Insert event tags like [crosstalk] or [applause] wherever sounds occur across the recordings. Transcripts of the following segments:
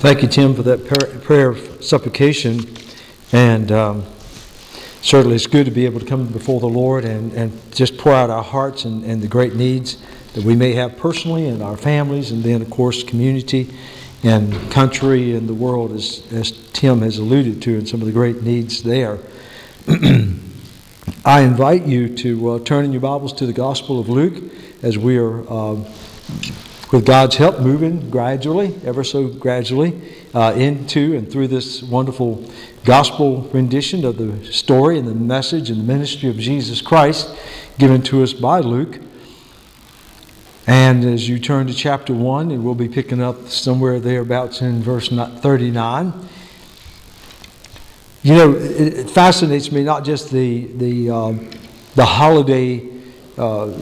Thank you, Tim, for that prayer of supplication. And um, certainly it's good to be able to come before the Lord and, and just pour out our hearts and, and the great needs that we may have personally and our families, and then, of course, community and country and the world, as, as Tim has alluded to, and some of the great needs there. [clears throat] I invite you to uh, turn in your Bibles to the Gospel of Luke as we are. Uh, with God's help, moving gradually, ever so gradually, uh, into and through this wonderful gospel rendition of the story and the message and the ministry of Jesus Christ given to us by Luke. And as you turn to chapter 1, and we'll be picking up somewhere thereabouts in verse 39. You know, it, fascinates me not just the, the, um, the holiday uh,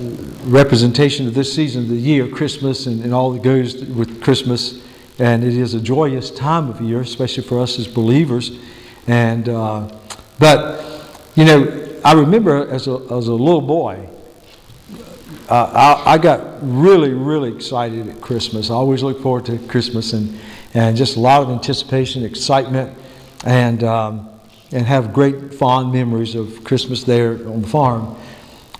representation of this season of the year, Christmas, and, and all that goes with Christmas. And it is a joyous time of year, especially for us as believers. And uh, but you know, I remember as a as a little boy, uh, I, I, got really really excited at Christmas. I always look forward to Christmas and and just a lot of anticipation, excitement, and um, and have great fond memories of Christmas there on the farm.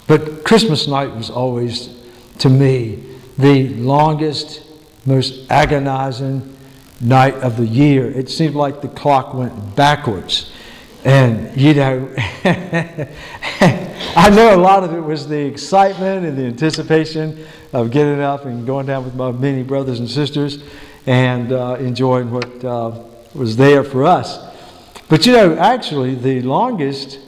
But Christmas night was always, to me, the longest, most agonizing night of the year. It seemed like the clock went backwards. And, you know, [laughs] I know a lot of it was the excitement and the anticipation of getting up and going down with my many brothers and sisters and uh, enjoying what uh, was there for us. But, you know, actually, the longest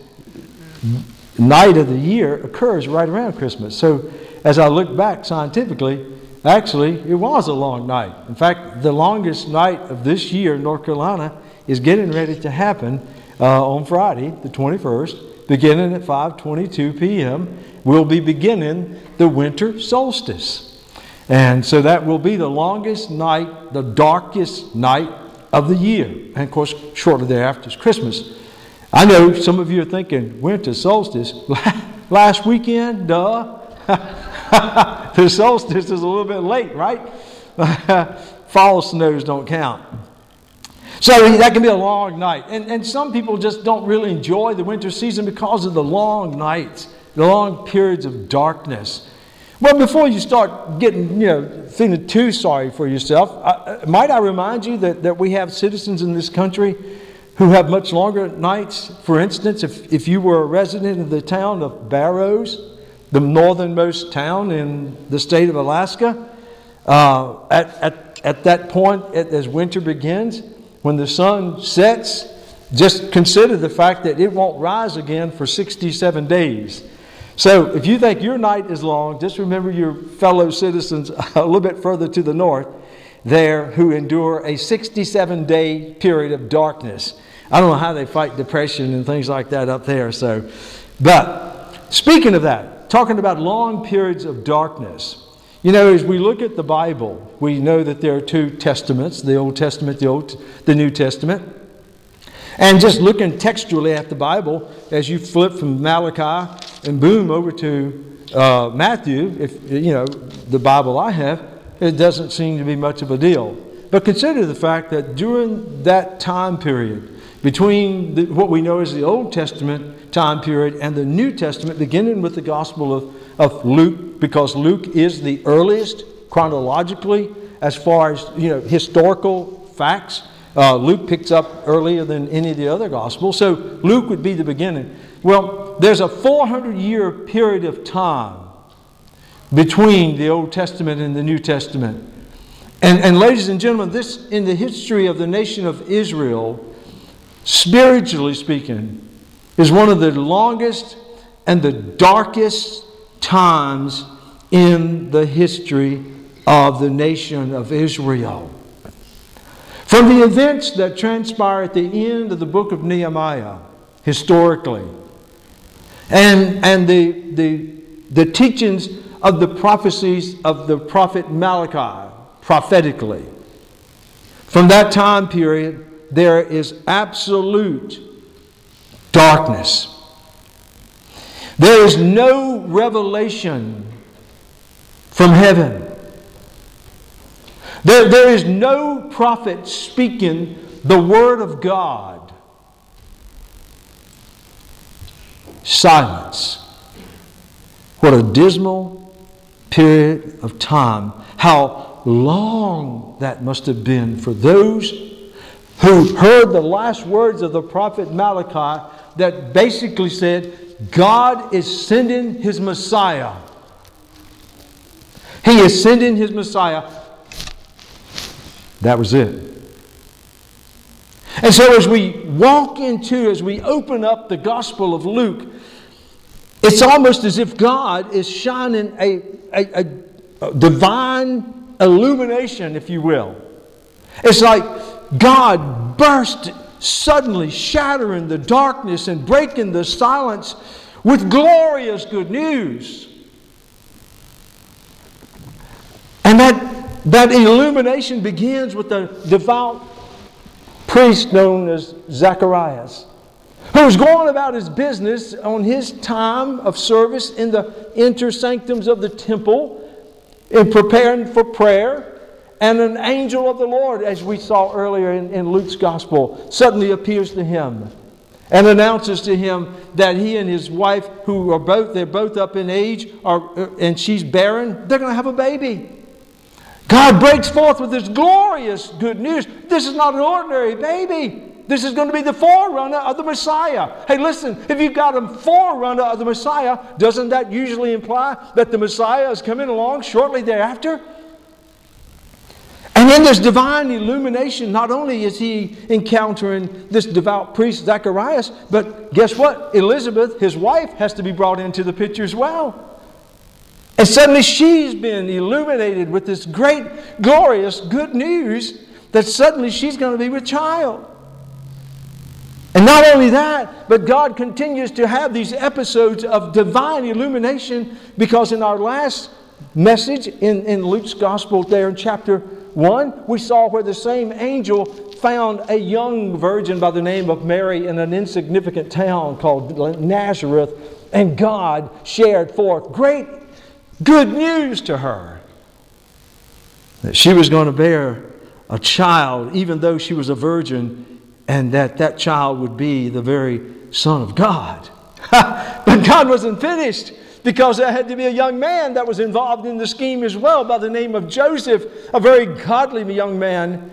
night of the year occurs right around Christmas. So as I look back scientifically, actually, it was a long night. In fact, the longest night of this year in North Carolina is getting ready to happen uh, on Friday, the 21st, beginning at 5:22 p.m. We'll be beginning the winter solstice. And so that will be the longest night, the darkest night of the year. And of course, shortly thereafter is Christmas. I know some of you are thinking, winter solstice, [laughs] last weekend, duh. [laughs] the solstice is a little bit late, right? [laughs] Fall snows don't count. So that can be a long night. And, and some people just don't really enjoy the winter season because of the long nights, the long periods of darkness. Well, before you start getting, you know, feeling too sorry for yourself, might I remind you that, that we have citizens in this country who have much longer nights. For instance, if, if you were a resident of the town of Barrows, the northernmost town in the state of Alaska, uh, at, at, at that point, as winter begins, when the sun sets, just consider the fact that it won't rise again for 67 days. So if you think your night is long, just remember your fellow citizens [laughs] a little bit further to the north there who endure a 67 day period of darkness. I don't know how they fight depression and things like that up there. So, but speaking of that, talking about long periods of darkness. You know, as we look at the Bible, we know that there are two testaments: the Old Testament, the Old, the New Testament. And just looking textually at the Bible, as you flip from Malachi and boom over to uh, Matthew, if you know the Bible I have, it doesn't seem to be much of a deal. But consider the fact that during that time period, between the, what we know as the Old Testament time period and the New Testament, beginning with the Gospel of, of Luke, because Luke is the earliest chronologically as far as you know historical facts. Uh, Luke picks up earlier than any of the other Gospels, so Luke would be the beginning. Well, there's a 400 year period of time between the Old Testament and the New Testament. And, and ladies and gentlemen, this in the history of the nation of Israel spiritually speaking, is one of the longest and the darkest times in the history of the nation of Israel. From the events that transpire at the end of the book of Nehemiah, historically, and, and the, the, the teachings of the prophecies of the prophet Malachi, prophetically, from that time period, there is absolute darkness. There is no revelation from heaven. There, there is no prophet speaking the word of God. Silence. What a dismal period of time. How long that must have been for those who heard the last words of the prophet Malachi that basically said, God is sending his Messiah. He is sending his Messiah. That was it. And so, as we walk into, as we open up the Gospel of Luke, it's almost as if God is shining a, a, a divine illumination, if you will. It's like God burst suddenly, shattering the darkness and breaking the silence with glorious good news. And that, that illumination begins with the devout priest known as Zacharias, who was going about his business on his time of service in the inner sanctums of the temple in preparing for prayer. And an angel of the Lord, as we saw earlier in, in Luke's gospel, suddenly appears to him and announces to him that he and his wife, who are both, they're both up in age, are, uh, and she's barren, they're going to have a baby. God breaks forth with this glorious good news. This is not an ordinary baby. This is going to be the forerunner of the Messiah. Hey, listen, if you've got a forerunner of the Messiah, doesn't that usually imply that the Messiah is coming along shortly thereafter? In this divine illumination, not only is he encountering this devout priest, Zacharias, but guess what? Elizabeth, his wife, has to be brought into the picture as well. And suddenly she's been illuminated with this great, glorious good news that suddenly she's going to be with child. And not only that, but God continues to have these episodes of divine illumination because in our last message in, in Luke's gospel, there in chapter 1, we saw where the same angel found a young virgin by the name of Mary in an insignificant town called Nazareth, and God shared forth great good news to her that she was going to bear a child, even though she was a virgin, and that that child would be the very Son of God. [laughs] but God wasn't finished because there had to be a young man that was involved in the scheme as well by the name of Joseph, a very godly young man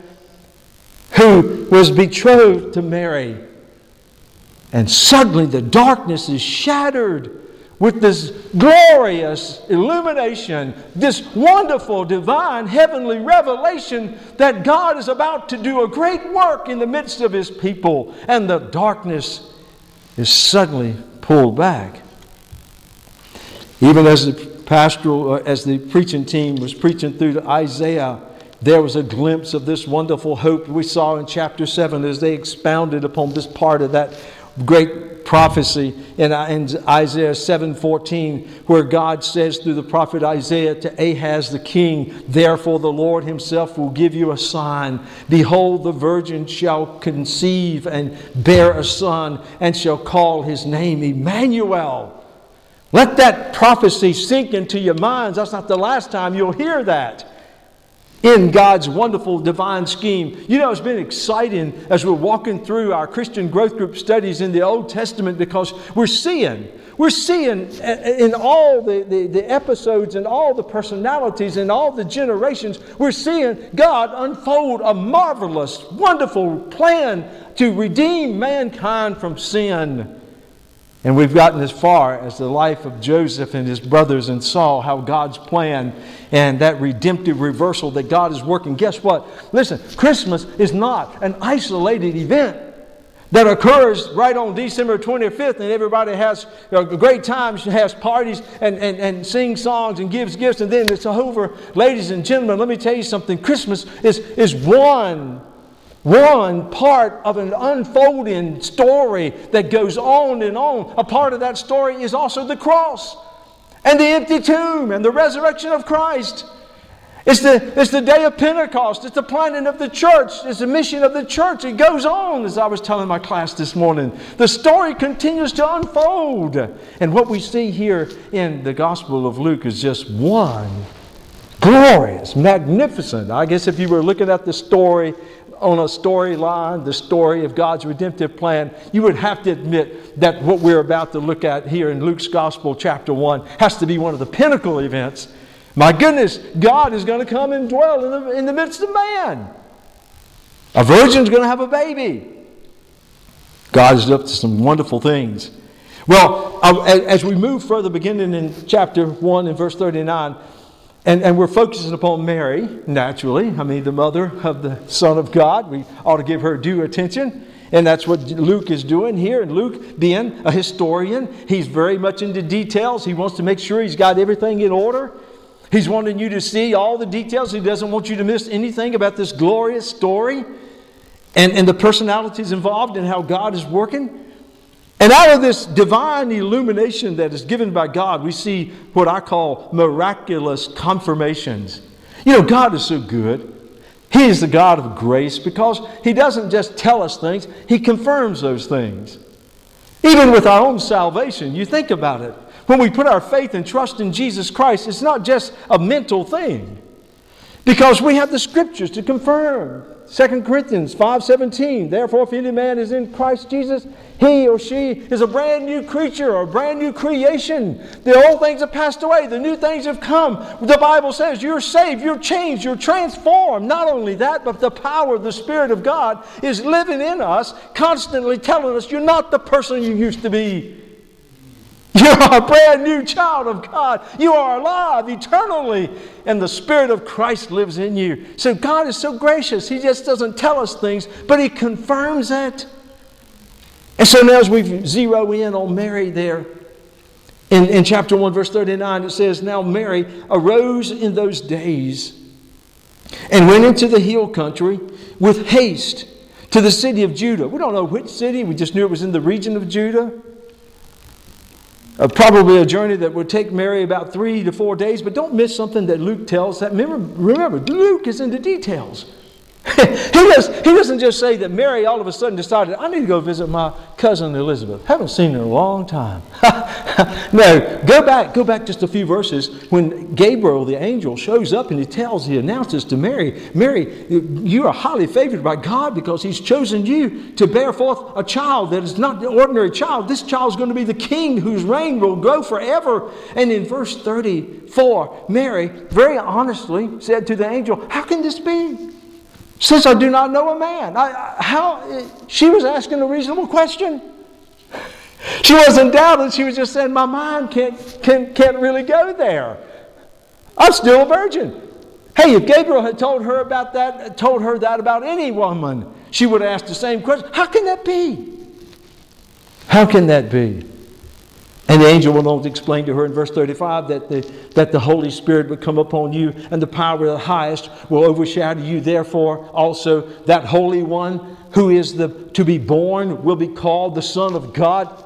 who was betrothed to Mary. And suddenly the darkness is shattered with this glorious illumination, this wonderful divine heavenly revelation that God is about to do a great work in the midst of His people, and the darkness is suddenly pulled back. Even as the pastoral, uh, as the preaching team was preaching through to Isaiah, there was a glimpse of this wonderful hope we saw in chapter 7 as they expounded upon this part of that great prophecy in, Isaiah 7:14 where God says through the prophet Isaiah to Ahaz the king therefore the Lord himself will give you a sign. Behold the virgin shall conceive and bear a son and shall call his name Emmanuel let that prophecy sink into your minds that's not the last time you'll hear that in God's wonderful divine scheme. You know, it's been exciting as we're walking through our Christian growth group studies in the Old Testament because we're seeing, we're seeing in all the, the, the episodes and all the personalities and all the generations, we're seeing God unfold a marvelous, wonderful plan to redeem mankind from sin. And we've gotten as far as the life of Joseph and his brothers and saw how God's plan and that redemptive reversal that God is working. Guess what? Listen, Christmas is not an isolated event that occurs right on December 25th, and everybody has a great time, has parties, and, and, and sings songs and gives gifts, and then it's over. Ladies and gentlemen, let me tell you something Christmas is, is one one part of an unfolding story that goes on and on. A part of that story is also the cross and the empty tomb and the resurrection of Christ. It's the, it's the day of Pentecost. It's the planting of the church. It's the mission of the church. It goes on, as I was telling my class this morning. The story continues to unfold. And what we see here in the Gospel of Luke is just one Glorious, magnificent. I guess if you were looking at the story on a storyline, the story of God's redemptive plan, you would have to admit that what we're about to look at here in Luke's Gospel, chapter 1, has to be one of the pinnacle events. My goodness, God is going to come and dwell in the, in the midst of man. A virgin's going to have a baby. God is up to some wonderful things. Well, uh, as we move further, beginning in chapter 1 and verse 39, and, and we're focusing upon Mary, naturally. I mean, the mother of the Son of God. We ought to give her due attention. And that's what Luke is doing here. And Luke, being a historian, he's very much into details. He wants to make sure he's got everything in order. He's wanting you to see all the details. He doesn't want you to miss anything about this glorious story and, and the personalities involved and how God is working. And out of this divine illumination that is given by God, we see what I call miraculous confirmations. You know, God is so good. He is the God of grace because He doesn't just tell us things, He confirms those things. Even with our own salvation, you think about it. When we put our faith and trust in Jesus Christ, it's not just a mental thing because we have the scriptures to confirm. 2 Corinthians 5:17 Therefore if any man is in Christ Jesus he or she is a brand new creature or a brand new creation. The old things have passed away, the new things have come. The Bible says you're saved, you're changed, you're transformed. Not only that, but the power of the Spirit of God is living in us, constantly telling us you're not the person you used to be. You're a brand new child of God. You are alive eternally, and the Spirit of Christ lives in you. So God is so gracious. He just doesn't tell us things, but He confirms it. And so now, as we zero in on Mary there, in, in chapter 1, verse 39, it says, Now Mary arose in those days and went into the hill country with haste to the city of Judah. We don't know which city, we just knew it was in the region of Judah. Uh, probably a journey that would take Mary about three to four days, but don't miss something that Luke tells that. Remember, remember Luke is in the details. [laughs] he, does, he doesn't just say that Mary all of a sudden decided, I need to go visit my cousin Elizabeth. Haven't seen her in a long time. [laughs] no, go back, go back just a few verses when Gabriel, the angel, shows up and he tells, he announces to Mary, Mary, you are highly favored by God because he's chosen you to bear forth a child that is not the ordinary child. This child is going to be the king whose reign will go forever. And in verse 34, Mary very honestly said to the angel, How can this be? Since I do not know a man. I, how, she was asking a reasonable question. She wasn't doubting, she was just saying, My mind can't, can't, can't really go there. I'm still a virgin. Hey, if Gabriel had told her about that, told her that about any woman, she would asked the same question. How can that be? How can that be? And the angel will not explain to her in verse 35 that the, that the Holy Spirit would come upon you and the power of the highest will overshadow you. Therefore, also that Holy One who is the, to be born will be called the Son of God.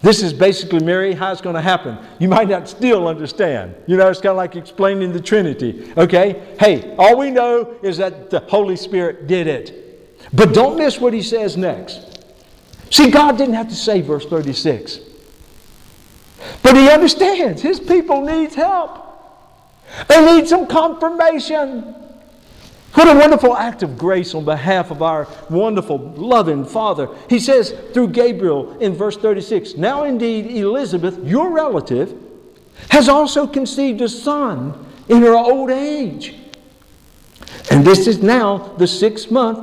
This is basically, Mary, how it's going to happen. You might not still understand. You know, it's kind of like explaining the Trinity. Okay? Hey, all we know is that the Holy Spirit did it. But don't miss what he says next. See, God didn't have to say verse 36. But he understands his people needs help. They need some confirmation. What a wonderful act of grace on behalf of our wonderful, loving Father. He says through Gabriel in verse 36 Now indeed, Elizabeth, your relative, has also conceived a son in her old age. And this is now the sixth month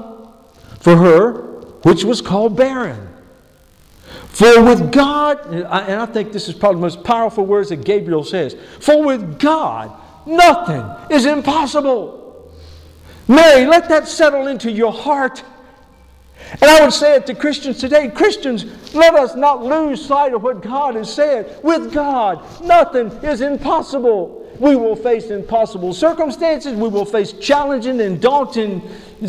for her, which was called barren. For with God, and I think this is probably the most powerful words that Gabriel says, for with God, nothing is impossible. Mary, let that settle into your heart. And I would say it to Christians today Christians, let us not lose sight of what God has said. With God, nothing is impossible. We will face impossible circumstances. We will face challenging and daunting you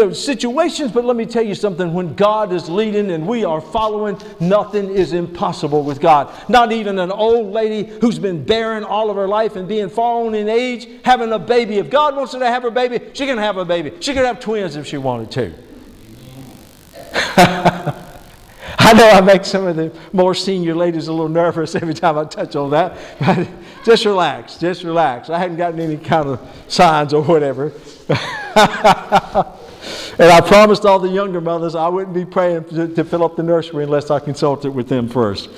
know, situations. But let me tell you something when God is leading and we are following, nothing is impossible with God. Not even an old lady who's been barren all of her life and being fallen in age, having a baby. If God wants her to have a baby, she can have a baby. She can have twins if she wanted to. [laughs] I know I make some of the more senior ladies a little nervous every time I touch on that. But [laughs] just relax, just relax. I hadn't gotten any kind of signs or whatever. [laughs] and I promised all the younger mothers I wouldn't be praying to, to fill up the nursery unless I consulted with them first.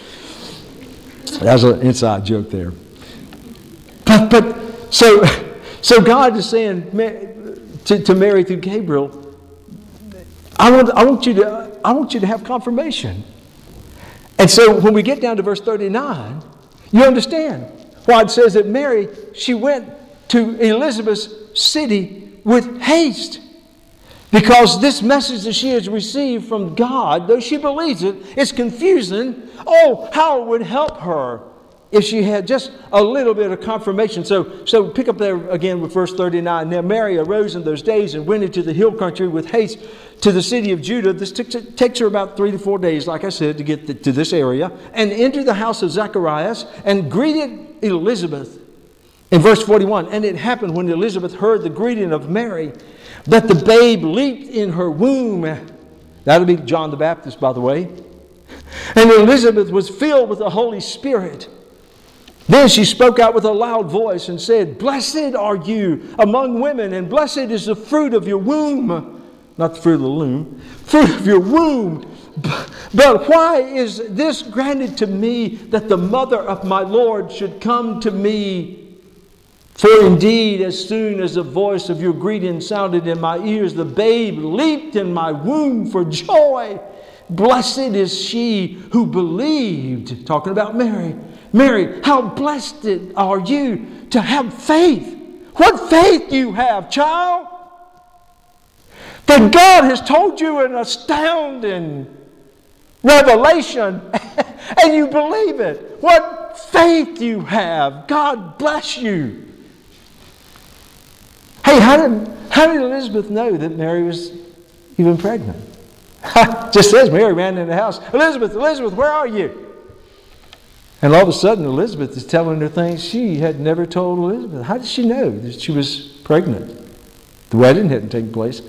That's an inside joke there. But, but so, so God is saying to, to Mary through Gabriel, I want, I, want you to, I want you to have confirmation. And so when we get down to verse 39, you understand why it says that Mary, she went to Elizabeth's city with haste. Because this message that she has received from God, though she believes it, it's confusing. Oh, how it would help her if she had just a little bit of confirmation. So, so pick up there again with verse 39. Now Mary arose in those days and went into the hill country with haste to the city of Judah. This takes her about three to four days, like I said, to get the, to this area, and entered the house of Zacharias and greeted Elizabeth. In verse 41, and it happened when Elizabeth heard the greeting of Mary that the babe leaped in her womb. That'll be John the Baptist, by the way. And Elizabeth was filled with the Holy Spirit. Then she spoke out with a loud voice and said, Blessed are you among women, and blessed is the fruit of your womb. Not the fruit of the loom, fruit of your womb. But why is this granted to me that the mother of my Lord should come to me? For indeed, as soon as the voice of your greeting sounded in my ears, the babe leaped in my womb for joy. Blessed is she who believed. Talking about Mary Mary, how blessed are you to have faith. What faith you have, child? That God has told you an astounding revelation [laughs] and you believe it. What faith you have. God bless you. Hey, how did, how did Elizabeth know that Mary was even pregnant? Just says Mary ran in the house. Elizabeth, Elizabeth, where are you? And all of a sudden, Elizabeth is telling her things she had never told Elizabeth. How did she know that she was pregnant? The wedding hadn't taken place.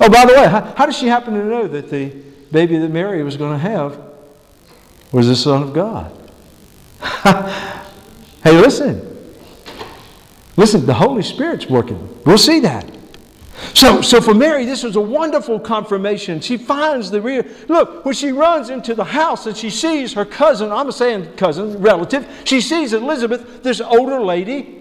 Oh, by the way, how, how did she happen to know that the baby that Mary was going to have was the Son of God? [laughs] hey, listen. Listen, the Holy Spirit's working. We'll see that. So, so for Mary, this was a wonderful confirmation. She finds the real. Look, when she runs into the house and she sees her cousin, I'm saying cousin, relative, she sees Elizabeth, this older lady.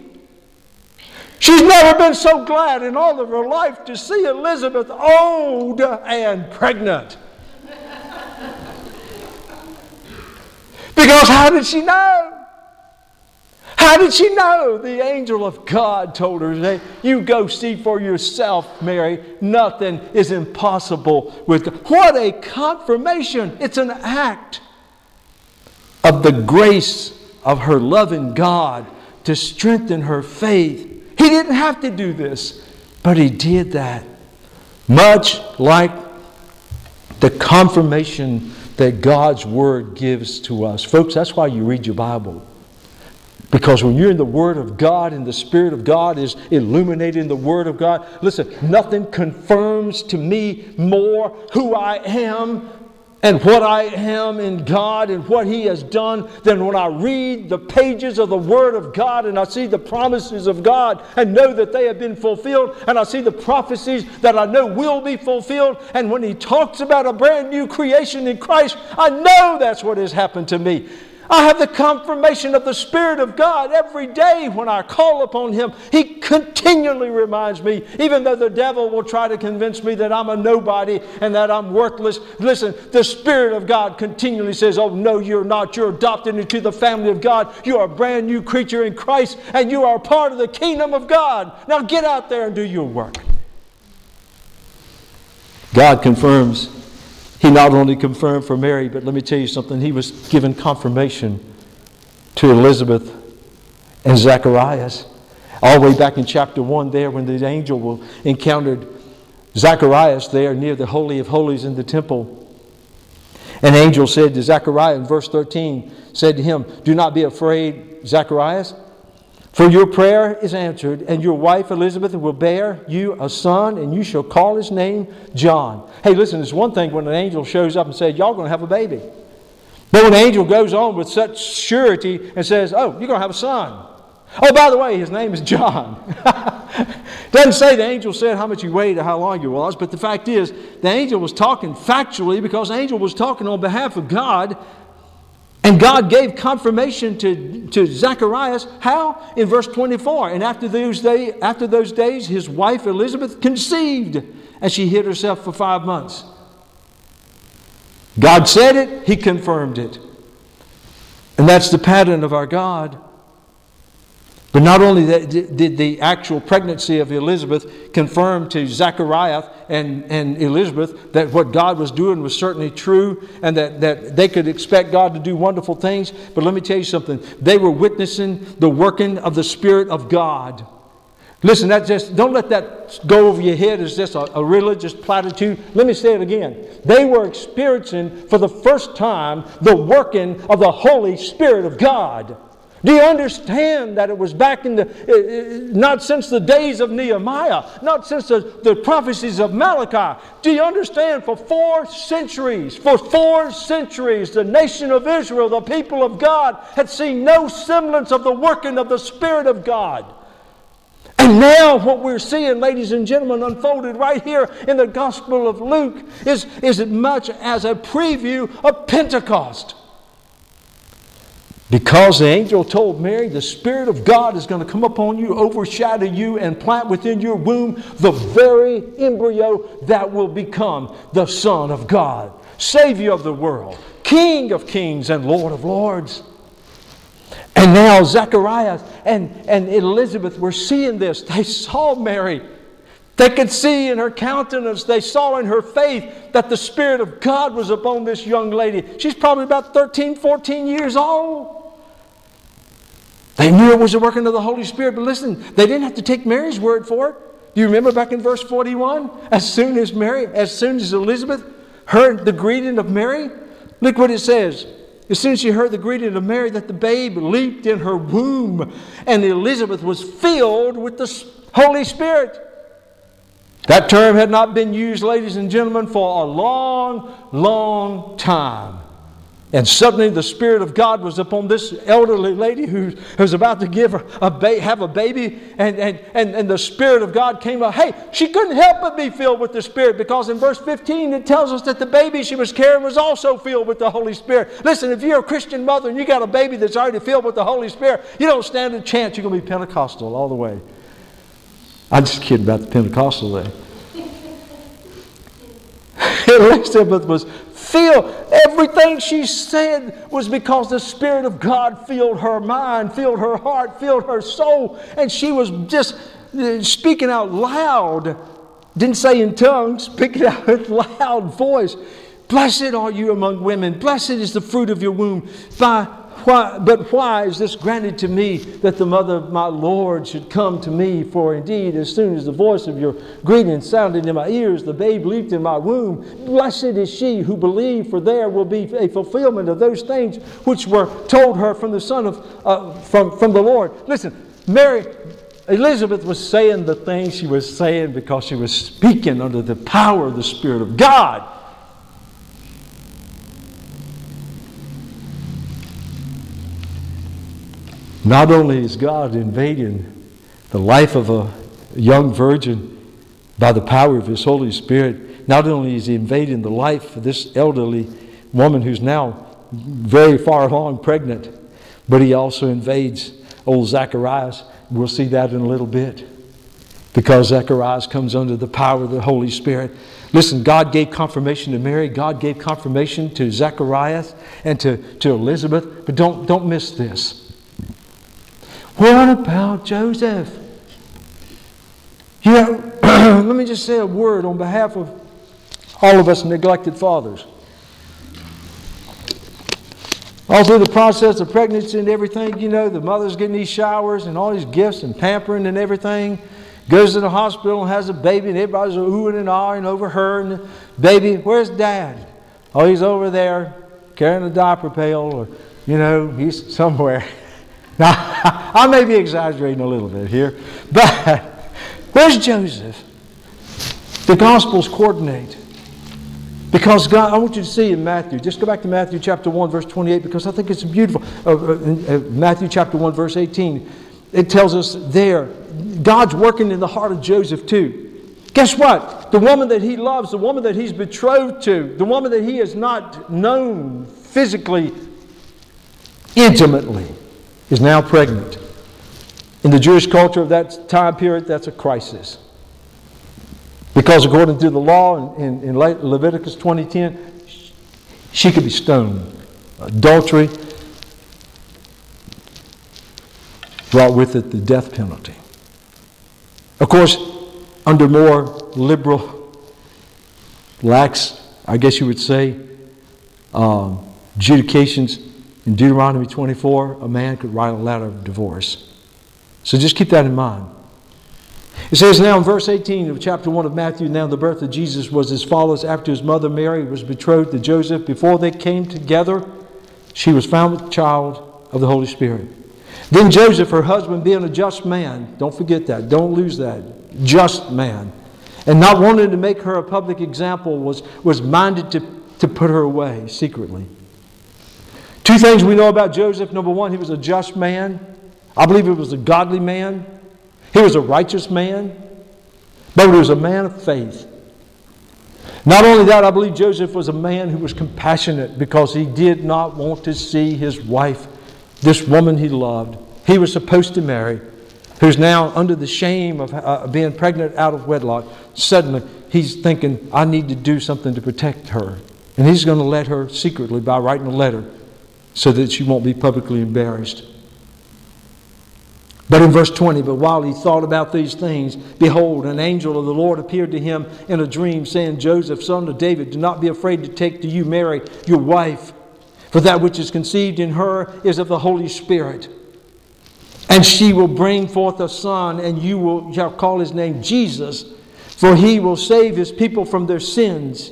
She's never been so glad in all of her life to see Elizabeth old and pregnant. because how did she know? How did she know? The angel of God told her, hey, You go see for yourself, Mary. Nothing is impossible with God. What a confirmation! It's an act of the grace of her loving God to strengthen her faith. He didn't have to do this, but He did that. Much like the confirmation that God's Word gives to us. Folks, that's why you read your Bible. Because when you're in the Word of God and the Spirit of God is illuminating the Word of God, listen, nothing confirms to me more who I am and what I am in God and what He has done then when I read the pages of the Word of God and I see the promises of God and know that they have been fulfilled and I see the prophecies that I know will be fulfilled. And when He talks about a brand new creation in Christ, I know that's what has happened to me. I have the confirmation of the Spirit of God every day when I call upon Him. He continually reminds me, even though the devil will try to convince me that I'm a nobody and that I'm worthless. Listen, the Spirit of God continually says, Oh, no, you're not. You're adopted into the family of God. You are a brand new creature in Christ and you are part of the kingdom of God. Now get out there and do your work. God confirms he not only confirmed for Mary, but let me tell you something, he was given confirmation to Elizabeth and Zacharias. All the way back in chapter 1, there, when the angel encountered Zacharias there near the Holy of Holies in the temple. An angel said to Zacharias in verse 13, said to him, Do not be afraid, Zacharias. For your prayer is answered, and your wife Elizabeth will bear you a son, and you shall call his name John. Hey, listen, it's one thing when an angel shows up and says, Y'all going to have a baby. But when the angel goes on with such surety and says, Oh, you're going to have a son. Oh, by the way, his name is John. [laughs] Doesn't say the angel said how much he weighed or how long he was, but the fact is, the angel was talking factually because the angel was talking on behalf of God. And God gave confirmation to, to Zacharias. How? In verse 24. And after those, day, after those days, his wife Elizabeth conceived, and she hid herself for five months. God said it, He confirmed it. And that's the pattern of our God. But not only that, did the actual pregnancy of Elizabeth confirm to Zachariah and, and Elizabeth that what God was doing was certainly true and that, that they could expect God to do wonderful things. But let me tell you something. They were witnessing the working of the Spirit of God. Listen, that just don't let that go over your head as just a, a, religious platitude. Let me say it again. They were experiencing for the first time the working of the Holy Spirit of God. Do you understand that it was back in the, uh, not since the days of Nehemiah, not since the, the prophecies of Malachi? Do you understand? For four centuries, for four centuries, the nation of Israel, the people of God, had seen no semblance of the working of the Spirit of God. And now, what we're seeing, ladies and gentlemen, unfolded right here in the Gospel of Luke is, is as much as a preview of Pentecost. Because the angel told Mary, the Spirit of God is going to come upon you, overshadow you, and plant within your womb the very embryo that will become the Son of God, Savior of the world, King of kings, and Lord of lords. And now Zechariah and, and Elizabeth were seeing this. They saw Mary. They could see in her countenance, they saw in her faith that the Spirit of God was upon this young lady. She's probably about 13, 14 years old. They knew it was the working of the Holy Spirit, but listen, they didn't have to take Mary's word for it. Do you remember back in verse 41? As soon as Mary, as soon as Elizabeth heard the greeting of Mary, look what it says. As soon as she heard the greeting of Mary, that the babe leaped in her womb, and Elizabeth was filled with the Holy Spirit. That term had not been used, ladies and gentlemen, for a long, long time. And suddenly the Spirit of God was upon this elderly lady who was about to give her a ba- have a baby, and, and, and, and the Spirit of God came up. Hey, she couldn't help but be filled with the Spirit because in verse 15 it tells us that the baby she was carrying was also filled with the Holy Spirit. Listen, if you're a Christian mother and you got a baby that's already filled with the Holy Spirit, you don't stand a chance you're going to be Pentecostal all the way. I'm just kidding about the Pentecostal thing. [laughs] Elizabeth was filled. Everything she said was because the Spirit of God filled her mind, filled her heart, filled her soul, and she was just uh, speaking out loud. Didn't say in tongues, [laughs] speaking out with loud voice. Blessed are you among women. Blessed is the fruit of your womb. By why, but why is this granted to me that the mother of my Lord should come to me? For indeed, as soon as the voice of your greeting sounded in my ears, the babe leaped in my womb. Blessed is she who believed, for there will be a fulfillment of those things which were told her from the Son of uh, from, from the Lord. Listen, Mary Elizabeth was saying the things she was saying because she was speaking under the power of the Spirit of God. Not only is God invading the life of a young virgin by the power of His Holy Spirit, not only is He invading the life of this elderly woman who's now very far along pregnant, but He also invades old Zacharias. We'll see that in a little bit. Because Zacharias comes under the power of the Holy Spirit. Listen, God gave confirmation to Mary, God gave confirmation to Zacharias and to, to Elizabeth, but don't, don't miss this. What about Joseph? You [clears throat] know, let me just say a word on behalf of all of us neglected fathers. All through the process of pregnancy and everything, you know, the mother's getting these showers and all these gifts and pampering and everything. Goes to the hospital and has a baby, and everybody's oohing and ahhing over her and the baby. Where's dad? Oh, he's over there carrying a diaper pail, or, you know, he's somewhere. [laughs] Now, [laughs] I may be exaggerating a little bit here, but [laughs] where's Joseph? The Gospels coordinate. Because God, I want you to see in Matthew, just go back to Matthew chapter 1, verse 28, because I think it's beautiful. Uh, uh, uh, Matthew chapter 1, verse 18, it tells us there, God's working in the heart of Joseph too. Guess what? The woman that he loves, the woman that he's betrothed to, the woman that he has not known physically, intimately, is now pregnant. In the Jewish culture of that time period, that's a crisis. Because according to the law in, in, in Leviticus 20:10, she could be stoned. Adultery brought with it the death penalty. Of course, under more liberal, lax, I guess you would say, um, adjudications in Deuteronomy 24, a man could write a letter of divorce. So just keep that in mind. It says now in verse 18 of chapter 1 of Matthew, now the birth of Jesus was as follows. After his mother Mary was betrothed to Joseph, before they came together, she was found with child of the Holy Spirit. Then Joseph, her husband, being a just man, don't forget that, don't lose that, just man, and not wanting to make her a public example, was, was minded to, to put her away secretly. Two things we know about Joseph. Number one, he was a just man. I believe he was a godly man. He was a righteous man, but he was a man of faith. Not only that, I believe Joseph was a man who was compassionate because he did not want to see his wife, this woman he loved, he was supposed to marry, who's now under the shame of uh, being pregnant out of wedlock. Suddenly, he's thinking, I need to do something to protect her. And he's going to let her secretly by writing a letter so that you won't be publicly embarrassed. But in verse 20, but while he thought about these things, behold, an angel of the Lord appeared to him in a dream, saying, Joseph, son of David, do not be afraid to take to you Mary, your wife, for that which is conceived in her is of the Holy Spirit. And she will bring forth a son, and you will, shall call his name Jesus, for he will save his people from their sins.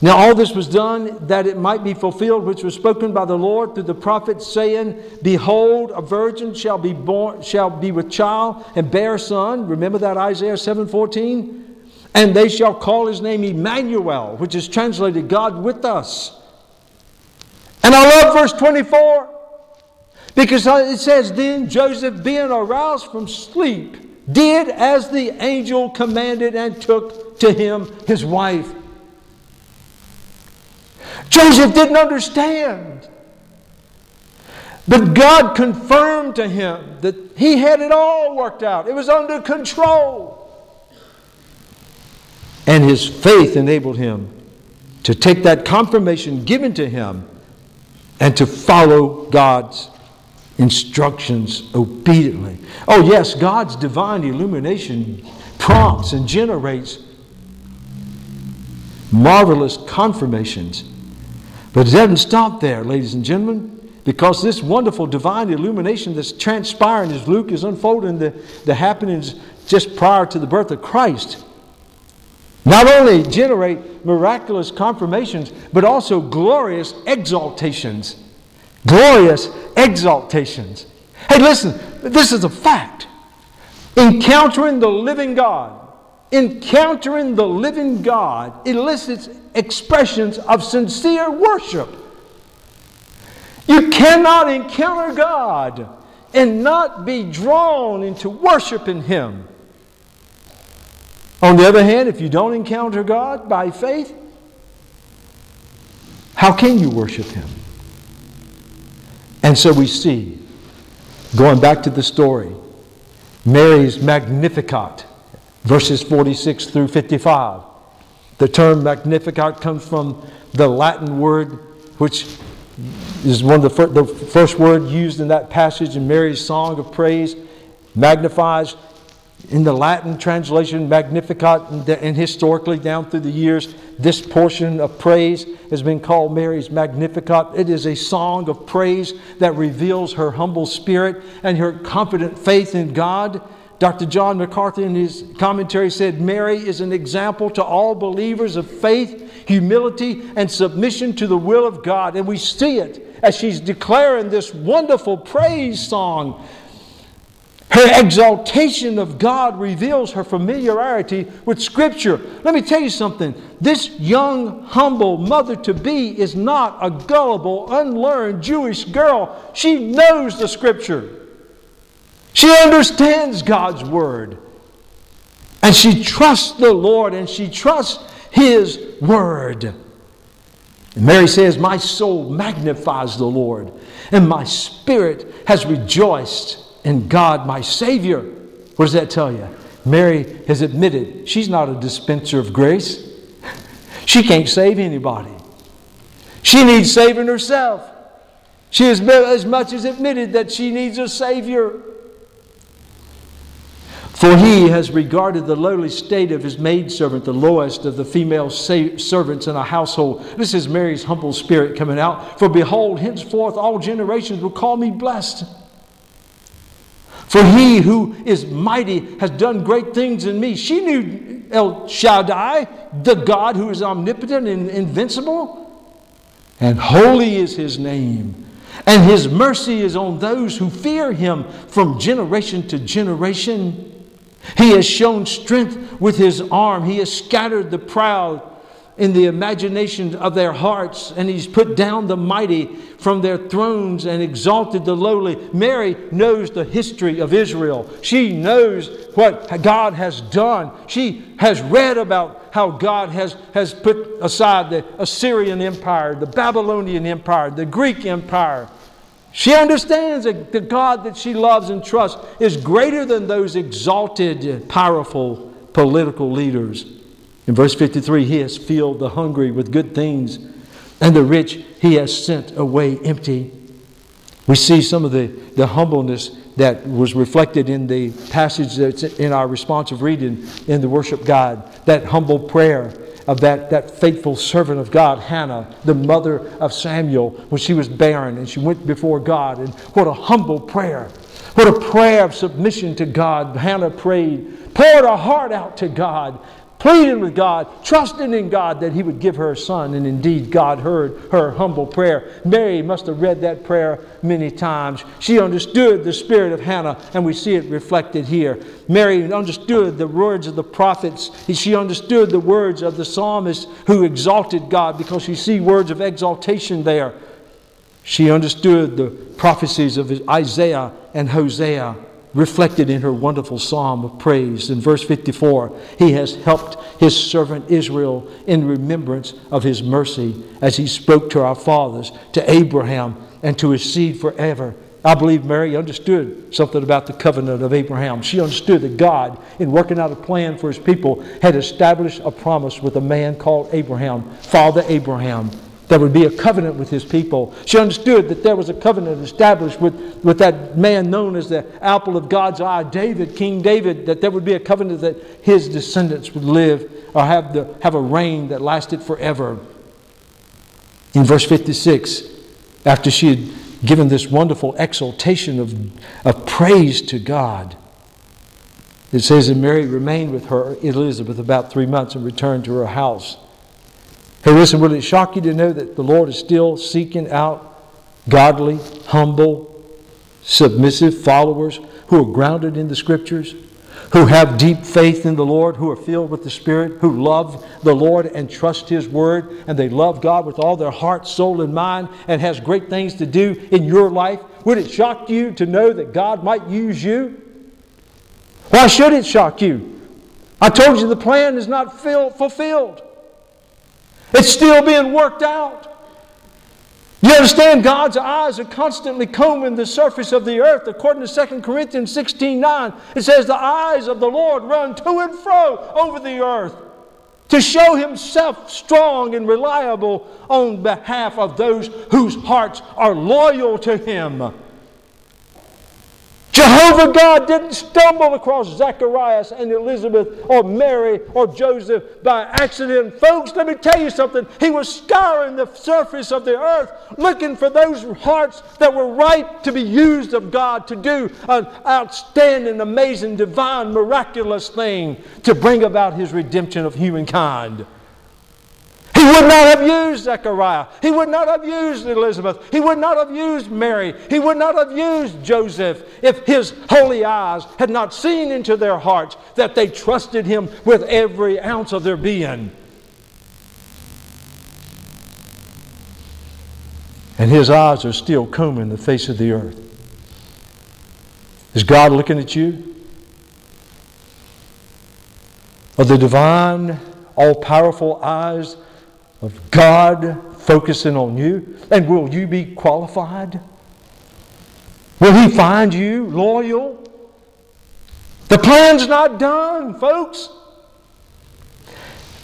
Now, all this was done that it might be fulfilled, which was spoken by the Lord through the prophet, saying, Behold, a virgin shall be born, shall be with child and bear a son. Remember that Isaiah 7:14? And they shall call his name Emmanuel, which is translated God with us. And I love verse 24 because it says, Then Joseph, being aroused from sleep, did as the angel commanded and took to him his wife Joseph didn't understand. But God confirmed to him that he had it all worked out, it was under control. And his faith enabled him to take that confirmation given to him and to follow God's instructions obediently. Oh, yes, God's divine illumination prompts and generates marvelous confirmations but it doesn't stop there, ladies and gentlemen, because this wonderful divine illumination that's transpiring as Luke is unfolding the, the happenings just prior to the birth of Christ not only generate miraculous confirmations, but also glorious exaltations. Glorious exaltations. Hey, listen, this is a fact. Encountering the living God encountering the living God elicits expressions of sincere worship. You cannot encounter God and not be drawn into worshiping Him. On the other hand, if you don't encounter God by faith, how can you worship Him? And so we see, going back to the story, Mary's Magnificat verses 46 through 55. The term Magnificat comes from the Latin word, which is one of the, fir- the first word used in that passage in Mary's song of praise. Magnifies in the Latin translation, Magnificat, and historically down through the years, this portion of praise has been called Mary's Magnificat. It is a song of praise that reveals her humble spirit and her confident faith in God Dr. John MacArthur, in his commentary, said Mary is an example to all believers of faith, humility, and submission to the will of God. And we see it as she's declaring this wonderful praise song. Her exaltation of God reveals her familiarity with Scripture. Let me tell you something. This young, humble mother to be is not a gullible, unlearned Jewish girl. She knows the Scripture, she understands God's Word. And she trusts the Lord and she trusts His Word. And Mary says, My soul magnifies the Lord, and my spirit has rejoiced in God, my Savior. What does that tell you? Mary has admitted she's not a dispenser of grace. [laughs] She can't save anybody. She needs saving herself. She has as much as admitted that she needs a Savior. For he has regarded the lowly state of his maidservant, the lowest of the female servants in a household. This is Mary's humble spirit coming out. For behold, henceforth all generations will call me blessed. For he who is mighty has done great things in me. She knew El Shaddai, the God who is omnipotent and invincible. And holy is his name. And his mercy is on those who fear him from generation to generation. He has shown strength with his arm. He has scattered the proud in the imagination of their hearts, and he's put down the mighty from their thrones and exalted the lowly. Mary knows the history of Israel. She knows what God has done. She has read about how God has, has put aside the Assyrian Empire, the Babylonian Empire, the Greek Empire. She understands that the God that she loves and trusts is greater than those exalted, powerful political leaders. In verse 53, He has filled the hungry with good things, and the rich He has sent away empty. We see some of the, the humbleness that was reflected in the passage that's in our responsive reading in the worship God, that humble prayer of that, that faithful servant of God, Hannah, the mother of Samuel, when she was barren and she went before God. And what a humble prayer. What a prayer of submission to God. Hannah prayed, poured her heart out to God pleading with God, trusting in God that He would give her a son. And indeed, God heard her humble prayer. Mary must have read that prayer many times. She understood the spirit of Hannah, and we see it reflected here. Mary understood the words of the prophets. She understood the words of the psalmist who exalted God because you see words of exaltation there. She understood the prophecies of Isaiah and Hosea reflected in her wonderful psalm of praise. In verse 54, he has helped his servant Israel in remembrance of his mercy as he spoke to our fathers, to Abraham, and to his seed forever. I believe Mary understood something about the covenant of Abraham. She understood that God, in working out a plan for his people, had established a promise with a man called Abraham, Father Abraham. There would be a covenant with his people. She understood that there was a covenant established with, with that man known as the apple of God's eye, David, King David, that there would be a covenant that his descendants would live or have, the, have a reign that lasted forever. In verse 56, after she had given this wonderful exaltation of, of praise to God, it says that Mary remained with her, Elizabeth, about three months and returned to her house. Hey, listen, will it shock you to know that the Lord is still seeking out godly, humble, submissive followers who are grounded in the Scriptures, who have deep faith in the Lord, who are filled with the Spirit, who love the Lord and trust His Word, and they love God with all their heart, soul, and mind, and has great things to do in your life? Would it shock you to know that God might use you? Why should it shock you? I told you the plan is not fulfilled. It's still being worked out. You understand, God's eyes are constantly combing the surface of the earth. According to 2 Corinthians 16 9, it says, The eyes of the Lord run to and fro over the earth to show himself strong and reliable on behalf of those whose hearts are loyal to him. Jehovah God didn't stumble across Zacharias and Elizabeth or Mary or Joseph by accident. Folks, let me tell you something. He was scouring the surface of the earth looking for those hearts that were right to be used of God to do an outstanding, amazing, divine, miraculous thing to bring about His redemption of humankind. He would not have used Zechariah. He would not have used Elizabeth. He would not have used Mary. He would not have used Joseph if his holy eyes had not seen into their hearts that they trusted him with every ounce of their being. And his eyes are still combing the face of the earth. Is God looking at you? Are the divine, all powerful eyes of God focusing on you? And will you be qualified? Will He find you loyal? The plan's not done, folks.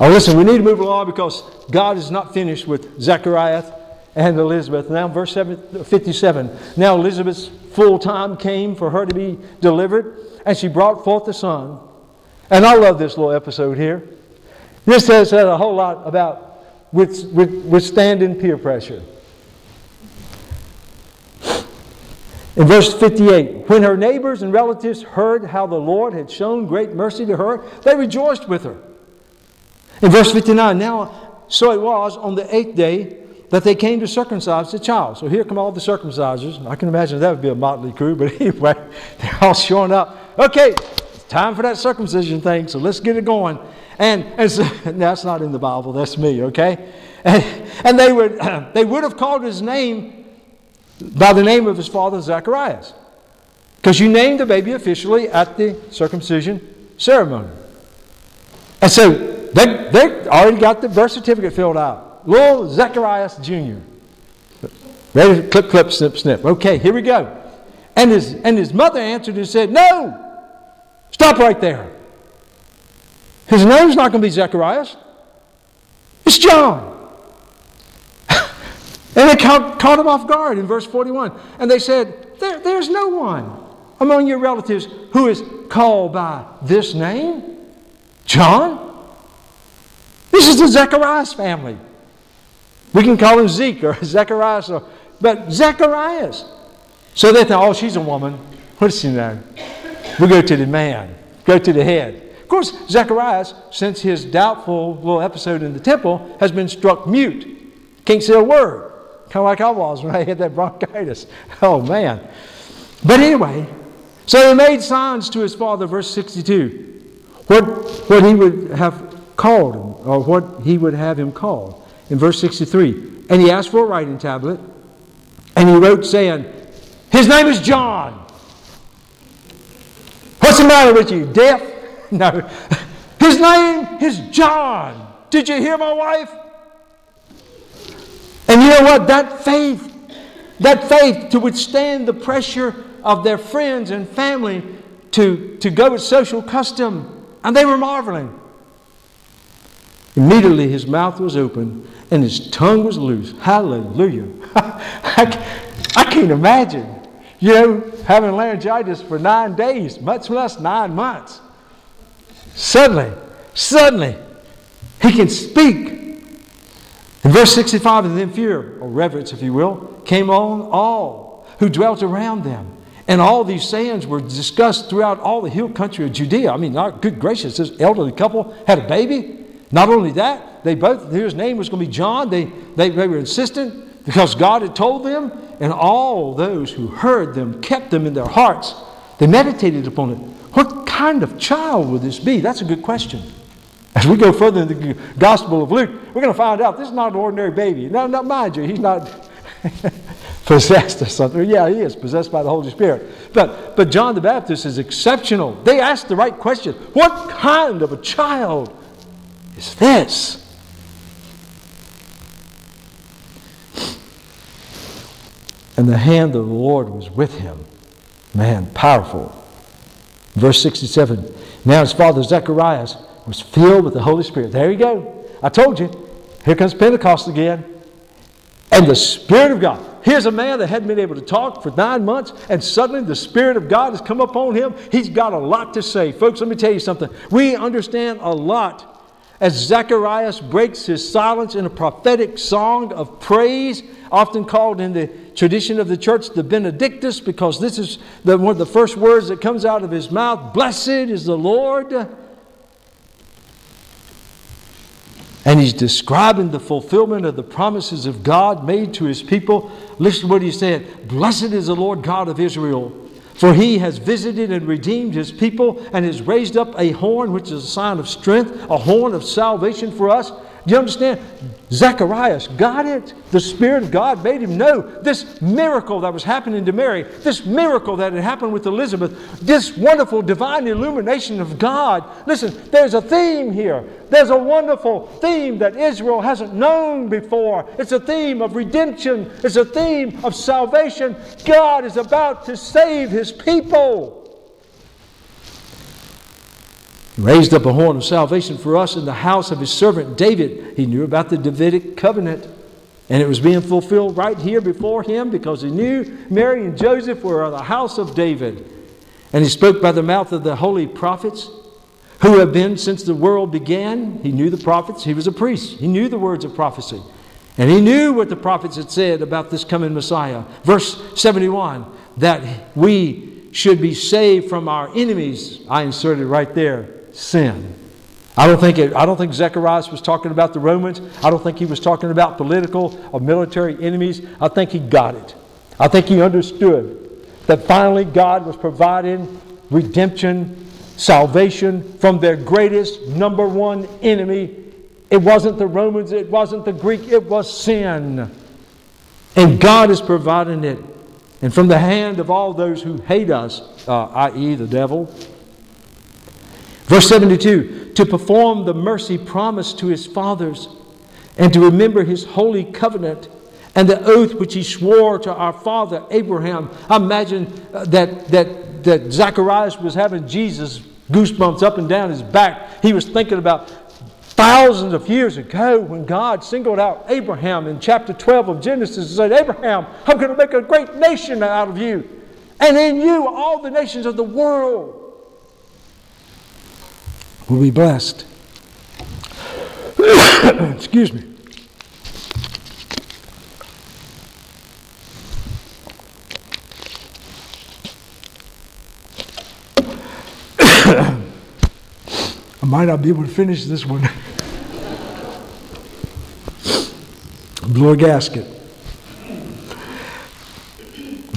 Oh, listen, we need to move along because God is not finished with Zechariah and Elizabeth. Now, verse 57. Now, Elizabeth's full time came for her to be delivered, and she brought forth a son. And I love this little episode here. This says a whole lot about withstanding peer pressure. In verse 58, when her neighbors and relatives heard how the Lord had shown great mercy to her, they rejoiced with her. In verse 59, now so it was on the eighth day that they came to circumcise the child. So here come all the circumcisers. I can imagine that would be a motley crew, but [laughs] anyway, they're all showing up. Okay, time for that circumcision thing, so let's get it going. And, and so, [laughs] that's not in the Bible, that's me, okay? And, and they, would, [clears throat] they would have called his name by the name of his father, Zacharias. Because you named the baby officially at the circumcision ceremony. And so they, they already got the birth certificate filled out. Little Zacharias Jr. Ready clip, clip, snip, snip. Okay, here we go. And his, and his mother answered and said, No! Stop right there. His name's not going to be Zacharias. It's John. [laughs] and they caught, caught him off guard in verse 41. And they said, there, There's no one among your relatives who is called by this name? John? This is the Zacharias family. We can call him Zeke or [laughs] Zacharias, or, but Zacharias. So they thought, oh, she's a woman. What does she know? We go to the man, go to the head. Of course, Zacharias, since his doubtful little episode in the temple, has been struck mute. Can't say a word. Kind of like I was when I had that bronchitis. [laughs] Oh, man. But anyway, so he made signs to his father, verse 62, what, what he would have called him, or what he would have him called. In verse 63, and he asked for a writing tablet, and he wrote, saying, His name is John. What's the matter with you? Deaf? [laughs] No. His name is John. Did you hear my wife? And you know what? That faith, that faith to withstand the pressure of their friends and family to, to go with social custom, and they were marveling. Immediately his mouth was open and his tongue was loose. Hallelujah. [laughs] I, I can't imagine, you know, having laryngitis for nine days, much less nine months. Suddenly, suddenly, he can speak. In verse 65, and then fear, or reverence, if you will, came on all who dwelt around them. And all these sayings were discussed throughout all the hill country of Judea. I mean, good gracious, this elderly couple had a baby. Not only that, they both, his name was going to be John. They, they, they were insistent because God had told them, and all those who heard them kept them in their hearts. They meditated upon it. What kind of child would this be? That's a good question. As we go further in the Gospel of Luke, we're going to find out this is not an ordinary baby. Now, now mind you, he's not [laughs] possessed or something. Yeah, he is possessed by the Holy Spirit. But, but John the Baptist is exceptional. They asked the right question What kind of a child is this? And the hand of the Lord was with him. Man, powerful. Verse 67 Now his father Zechariah was filled with the Holy Spirit. There you go. I told you. Here comes Pentecost again. And the Spirit of God. Here's a man that hadn't been able to talk for nine months, and suddenly the Spirit of God has come upon him. He's got a lot to say. Folks, let me tell you something. We understand a lot as Zacharias breaks his silence in a prophetic song of praise, often called in the tradition of the church the Benedictus, because this is the, one of the first words that comes out of his mouth Blessed is the Lord. And he's describing the fulfillment of the promises of God made to his people. Listen to what he said Blessed is the Lord God of Israel, for he has visited and redeemed his people and has raised up a horn, which is a sign of strength, a horn of salvation for us. Do you understand? Zacharias got it. The Spirit of God made him know this miracle that was happening to Mary, this miracle that had happened with Elizabeth, this wonderful divine illumination of God. Listen, there's a theme here. There's a wonderful theme that Israel hasn't known before. It's a theme of redemption, it's a theme of salvation. God is about to save his people raised up a horn of salvation for us in the house of his servant David. He knew about the Davidic covenant, and it was being fulfilled right here before him because he knew Mary and Joseph were of the house of David. And he spoke by the mouth of the holy prophets who have been since the world began. He knew the prophets, he was a priest, he knew the words of prophecy. And he knew what the prophets had said about this coming Messiah. Verse 71 that we should be saved from our enemies. I inserted right there sin. I don't think it, I don't think Zechariah was talking about the Romans. I don't think he was talking about political or military enemies. I think he got it. I think he understood that finally God was providing redemption, salvation from their greatest number one enemy. It wasn't the Romans, it wasn't the Greek, it was sin. And God is providing it. And from the hand of all those who hate us, uh, i.e., the devil, Verse 72 to perform the mercy promised to his fathers and to remember his holy covenant and the oath which he swore to our father Abraham. I imagine uh, that, that, that Zacharias was having Jesus goosebumps up and down his back. He was thinking about thousands of years ago when God singled out Abraham in chapter 12 of Genesis and said, Abraham, I'm going to make a great nation out of you. And in you, all the nations of the world will be blessed. [coughs] Excuse me. [coughs] I might not be able to finish this one. [coughs] Blow a gasket.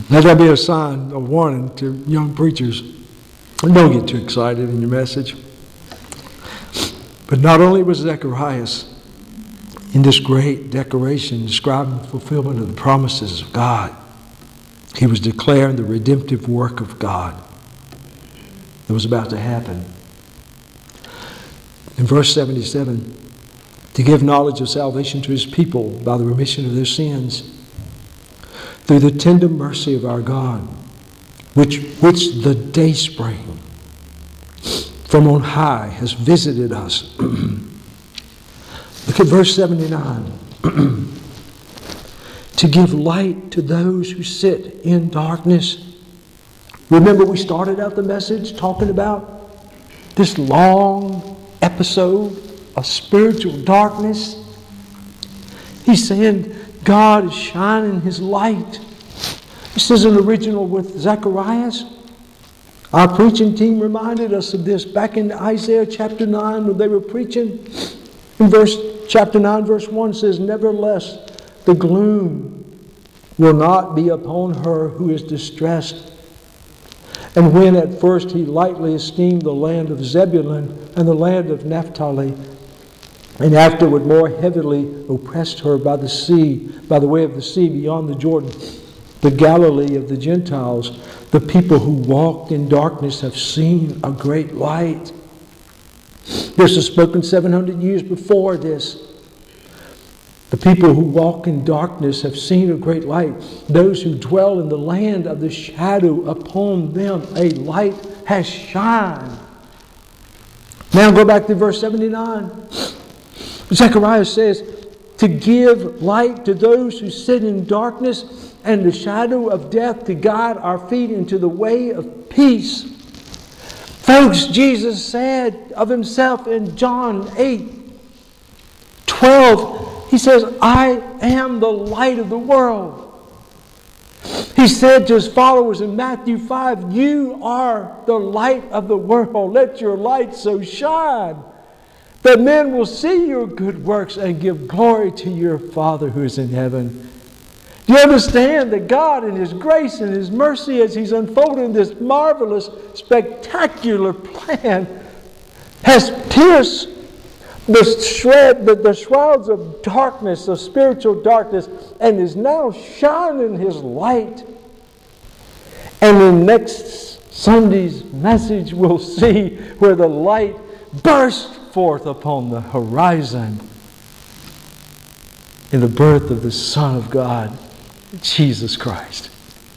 Let that be a sign, a warning to young preachers. Don't get too excited in your message. But not only was Zacharias in this great declaration describing the fulfillment of the promises of God, he was declaring the redemptive work of God that was about to happen. In verse 77, to give knowledge of salvation to his people by the remission of their sins through the tender mercy of our God, which, which the day spring from on high has visited us. [clears throat] Look at verse 79. [clears throat] to give light to those who sit in darkness. Remember, we started out the message talking about this long episode of spiritual darkness. He's saying God is shining his light. This is an original with Zacharias. Our preaching team reminded us of this back in Isaiah chapter 9 when they were preaching. In verse chapter 9, verse 1 says, Nevertheless, the gloom will not be upon her who is distressed. And when at first he lightly esteemed the land of Zebulun and the land of Naphtali, and afterward more heavily oppressed her by the sea, by the way of the sea beyond the Jordan, the Galilee of the Gentiles, the people who walked in darkness have seen a great light. This was spoken 700 years before this. The people who walk in darkness have seen a great light. Those who dwell in the land of the shadow, upon them a light has shined. Now go back to verse 79. Zechariah says, To give light to those who sit in darkness and the shadow of death to guide our feet into the way of peace. Folks, Jesus said of himself in John 8 12, he says, I am the light of the world. He said to his followers in Matthew 5, You are the light of the world. Let your light so shine that men will see your good works and give glory to your Father who is in heaven. Do you understand that God, in His grace and His mercy, as He's unfolding this marvelous, spectacular plan, has pierced the, shred, the, the shrouds of darkness, of spiritual darkness, and is now shining His light. And in next Sunday's message, we'll see where the light burst forth upon the horizon in the birth of the Son of God, Jesus Christ.